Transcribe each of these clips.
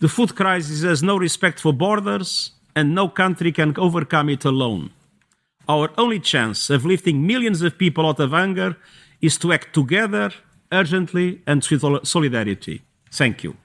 The food crisis has no respect for borders, and no country can overcome it alone. Our only chance of lifting millions of people out of hunger is to act together, urgently, and with solidarity. Thank you.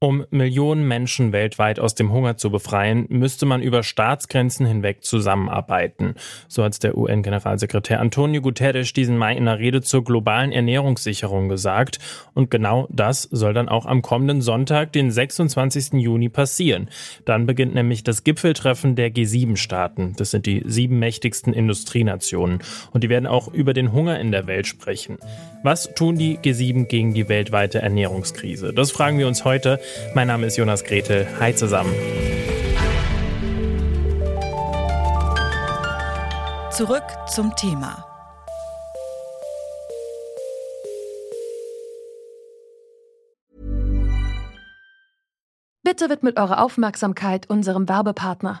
Um Millionen Menschen weltweit aus dem Hunger zu befreien, müsste man über Staatsgrenzen hinweg zusammenarbeiten. So hat der UN-Generalsekretär Antonio Guterres diesen Mai in einer Rede zur globalen Ernährungssicherung gesagt. Und genau das soll dann auch am kommenden Sonntag, den 26. Juni, passieren. Dann beginnt nämlich das Gipfeltreffen der G7-Staaten. Das sind die sieben mächtigsten Industrienationen. Und die werden auch über den Hunger in der Welt sprechen. Was tun die G7 gegen die weltweite Ernährungskrise? Das fragen wir uns heute. Mein Name ist Jonas Gretel. Hi zusammen. Zurück zum Thema. Bitte widmet eure Aufmerksamkeit unserem Werbepartner.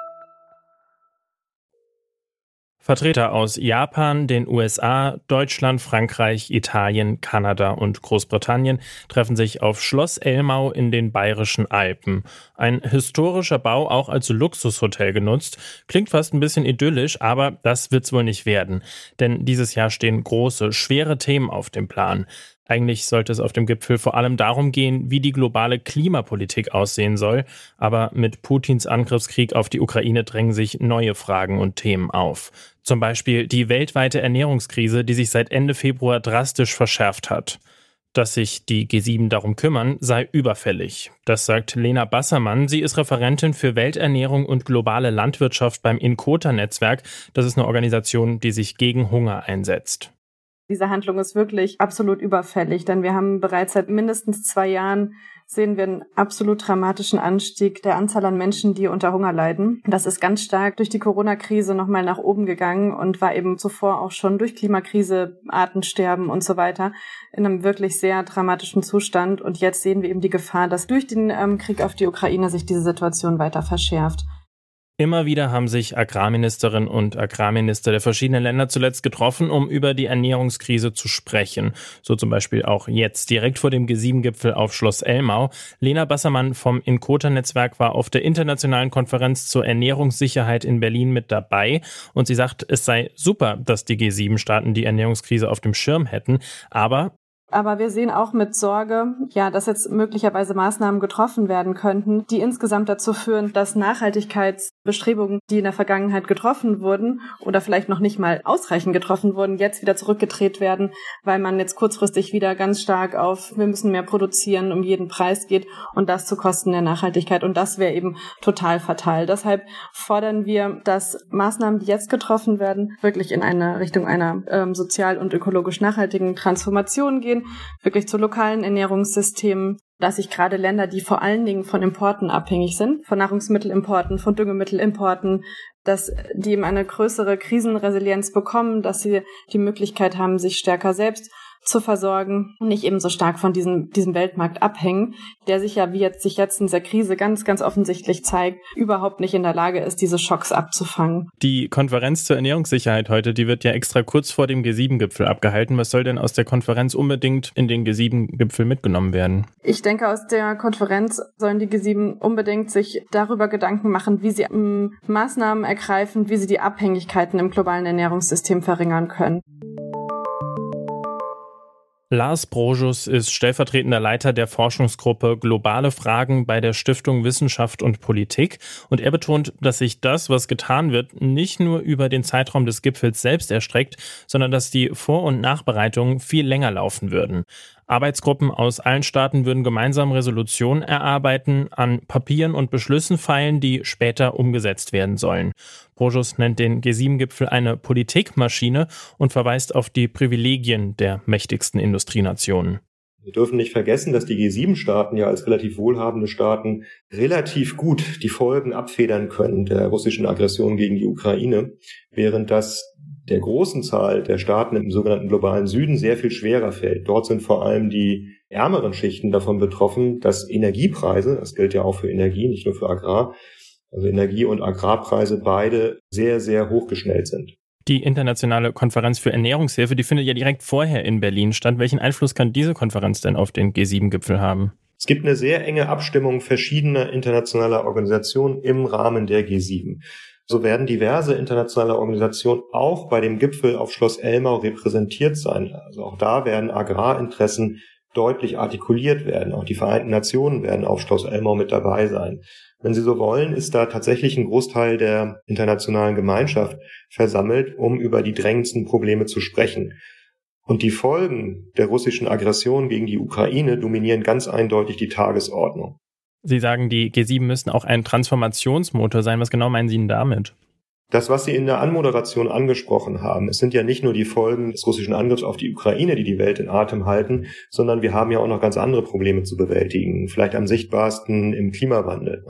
Vertreter aus Japan, den USA, Deutschland, Frankreich, Italien, Kanada und Großbritannien treffen sich auf Schloss Elmau in den Bayerischen Alpen. Ein historischer Bau, auch als Luxushotel genutzt. Klingt fast ein bisschen idyllisch, aber das wird's wohl nicht werden. Denn dieses Jahr stehen große, schwere Themen auf dem Plan. Eigentlich sollte es auf dem Gipfel vor allem darum gehen, wie die globale Klimapolitik aussehen soll, aber mit Putins Angriffskrieg auf die Ukraine drängen sich neue Fragen und Themen auf. Zum Beispiel die weltweite Ernährungskrise, die sich seit Ende Februar drastisch verschärft hat. Dass sich die G7 darum kümmern, sei überfällig. Das sagt Lena Bassermann. Sie ist Referentin für Welternährung und globale Landwirtschaft beim Inkota-Netzwerk. Das ist eine Organisation, die sich gegen Hunger einsetzt. Diese Handlung ist wirklich absolut überfällig, denn wir haben bereits seit mindestens zwei Jahren sehen wir einen absolut dramatischen Anstieg der Anzahl an Menschen, die unter Hunger leiden. Das ist ganz stark durch die Corona-Krise nochmal nach oben gegangen und war eben zuvor auch schon durch Klimakrise, Artensterben und so weiter in einem wirklich sehr dramatischen Zustand. Und jetzt sehen wir eben die Gefahr, dass durch den ähm, Krieg auf die Ukraine sich diese Situation weiter verschärft. Immer wieder haben sich Agrarministerinnen und Agrarminister der verschiedenen Länder zuletzt getroffen, um über die Ernährungskrise zu sprechen. So zum Beispiel auch jetzt, direkt vor dem G7-Gipfel auf Schloss Elmau. Lena Bassermann vom Inkota-Netzwerk war auf der internationalen Konferenz zur Ernährungssicherheit in Berlin mit dabei und sie sagt, es sei super, dass die G7-Staaten die Ernährungskrise auf dem Schirm hätten, aber aber wir sehen auch mit Sorge, ja, dass jetzt möglicherweise Maßnahmen getroffen werden könnten, die insgesamt dazu führen, dass Nachhaltigkeitsbestrebungen, die in der Vergangenheit getroffen wurden oder vielleicht noch nicht mal ausreichend getroffen wurden, jetzt wieder zurückgedreht werden, weil man jetzt kurzfristig wieder ganz stark auf, wir müssen mehr produzieren, um jeden Preis geht und das zu Kosten der Nachhaltigkeit. Und das wäre eben total fatal. Deshalb fordern wir, dass Maßnahmen, die jetzt getroffen werden, wirklich in eine Richtung einer ähm, sozial und ökologisch nachhaltigen Transformation gehen wirklich zu lokalen Ernährungssystemen, dass sich gerade Länder, die vor allen Dingen von Importen abhängig sind, von Nahrungsmittelimporten, von Düngemittelimporten, dass die eben eine größere Krisenresilienz bekommen, dass sie die Möglichkeit haben, sich stärker selbst zu versorgen und nicht eben so stark von diesem, diesem Weltmarkt abhängen, der sich ja, wie jetzt sich jetzt in dieser Krise ganz, ganz offensichtlich zeigt, überhaupt nicht in der Lage ist, diese Schocks abzufangen. Die Konferenz zur Ernährungssicherheit heute, die wird ja extra kurz vor dem G7-Gipfel abgehalten. Was soll denn aus der Konferenz unbedingt in den G7-Gipfel mitgenommen werden? Ich denke, aus der Konferenz sollen die G7 unbedingt sich darüber Gedanken machen, wie sie ähm, Maßnahmen ergreifen, wie sie die Abhängigkeiten im globalen Ernährungssystem verringern können. Lars Brojus ist stellvertretender Leiter der Forschungsgruppe Globale Fragen bei der Stiftung Wissenschaft und Politik und er betont, dass sich das, was getan wird, nicht nur über den Zeitraum des Gipfels selbst erstreckt, sondern dass die Vor- und Nachbereitungen viel länger laufen würden. Arbeitsgruppen aus allen Staaten würden gemeinsam Resolutionen erarbeiten, an Papieren und Beschlüssen feilen, die später umgesetzt werden sollen. Brojus nennt den G7-Gipfel eine Politikmaschine und verweist auf die Privilegien der mächtigsten Industrienationen. Wir dürfen nicht vergessen, dass die G7-Staaten ja als relativ wohlhabende Staaten relativ gut die Folgen abfedern können der russischen Aggression gegen die Ukraine, während das der großen Zahl der Staaten im sogenannten globalen Süden sehr viel schwerer fällt. Dort sind vor allem die ärmeren Schichten davon betroffen, dass Energiepreise, das gilt ja auch für Energie, nicht nur für Agrar, also Energie- und Agrarpreise beide sehr, sehr hochgeschnellt sind. Die internationale Konferenz für Ernährungshilfe, die findet ja direkt vorher in Berlin statt. Welchen Einfluss kann diese Konferenz denn auf den G7-Gipfel haben? Es gibt eine sehr enge Abstimmung verschiedener internationaler Organisationen im Rahmen der G7. So werden diverse internationale Organisationen auch bei dem Gipfel auf Schloss Elmau repräsentiert sein. Also auch da werden Agrarinteressen deutlich artikuliert werden. Auch die Vereinten Nationen werden auf Schloss Elmau mit dabei sein. Wenn Sie so wollen, ist da tatsächlich ein Großteil der internationalen Gemeinschaft versammelt, um über die drängendsten Probleme zu sprechen. Und die Folgen der russischen Aggression gegen die Ukraine dominieren ganz eindeutig die Tagesordnung. Sie sagen, die G7 müssten auch ein Transformationsmotor sein. Was genau meinen Sie denn damit? Das, was Sie in der Anmoderation angesprochen haben, es sind ja nicht nur die Folgen des russischen Angriffs auf die Ukraine, die die Welt in Atem halten, sondern wir haben ja auch noch ganz andere Probleme zu bewältigen. Vielleicht am sichtbarsten im Klimawandel.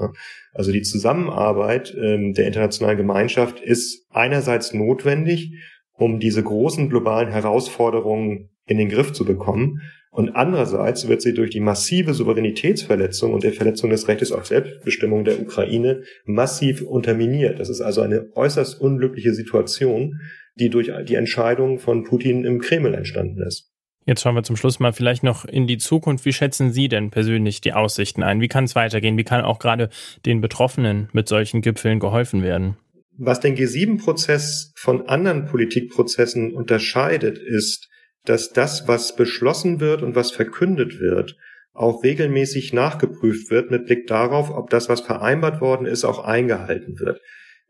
Also die Zusammenarbeit ähm, der internationalen Gemeinschaft ist einerseits notwendig, um diese großen globalen Herausforderungen in den Griff zu bekommen. Und andererseits wird sie durch die massive Souveränitätsverletzung und der Verletzung des Rechtes auf Selbstbestimmung der Ukraine massiv unterminiert. Das ist also eine äußerst unglückliche Situation, die durch die Entscheidung von Putin im Kreml entstanden ist. Jetzt schauen wir zum Schluss mal vielleicht noch in die Zukunft. Wie schätzen Sie denn persönlich die Aussichten ein? Wie kann es weitergehen? Wie kann auch gerade den Betroffenen mit solchen Gipfeln geholfen werden? Was den G7-Prozess von anderen Politikprozessen unterscheidet, ist, dass das, was beschlossen wird und was verkündet wird, auch regelmäßig nachgeprüft wird mit Blick darauf, ob das, was vereinbart worden ist, auch eingehalten wird.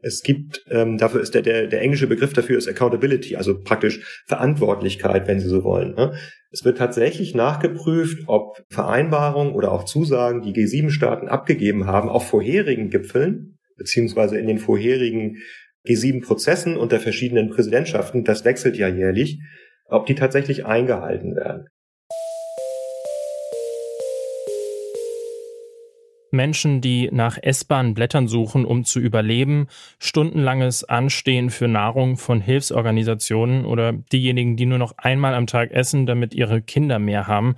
Es gibt, ähm, dafür ist der, der, der englische Begriff dafür ist Accountability, also praktisch Verantwortlichkeit, wenn Sie so wollen. Ne? Es wird tatsächlich nachgeprüft, ob Vereinbarungen oder auch Zusagen, die G7-Staaten abgegeben haben, auf vorherigen Gipfeln, beziehungsweise in den vorherigen G7-Prozessen unter verschiedenen Präsidentschaften, das wechselt ja jährlich, ob die tatsächlich eingehalten werden. Menschen, die nach essbaren Blättern suchen, um zu überleben, stundenlanges Anstehen für Nahrung von Hilfsorganisationen oder diejenigen, die nur noch einmal am Tag essen, damit ihre Kinder mehr haben.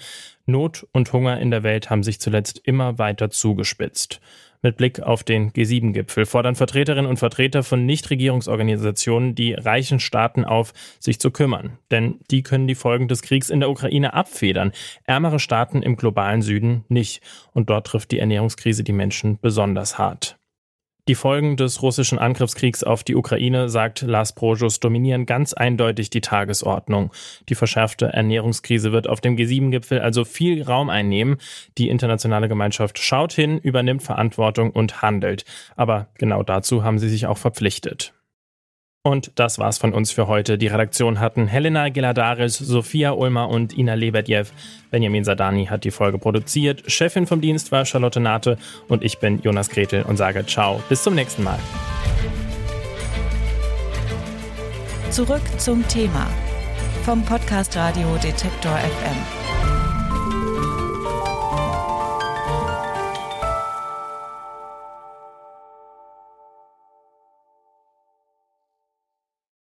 Not und Hunger in der Welt haben sich zuletzt immer weiter zugespitzt. Mit Blick auf den G7-Gipfel fordern Vertreterinnen und Vertreter von Nichtregierungsorganisationen die reichen Staaten auf, sich zu kümmern. Denn die können die Folgen des Kriegs in der Ukraine abfedern. Ärmere Staaten im globalen Süden nicht. Und dort trifft die Ernährungskrise die Menschen besonders hart. Die Folgen des russischen Angriffskriegs auf die Ukraine, sagt Lars Brojus, dominieren ganz eindeutig die Tagesordnung. Die verschärfte Ernährungskrise wird auf dem G7-Gipfel also viel Raum einnehmen. Die internationale Gemeinschaft schaut hin, übernimmt Verantwortung und handelt. Aber genau dazu haben sie sich auch verpflichtet. Und das war's von uns für heute. Die Redaktion hatten Helena Geladaris, Sophia Ulmer und Ina Lebedjew. Benjamin Sadani hat die Folge produziert. Chefin vom Dienst war Charlotte Nate und ich bin Jonas Gretel und sage Ciao. Bis zum nächsten Mal. Zurück zum Thema vom Podcast Radio Detektor FM.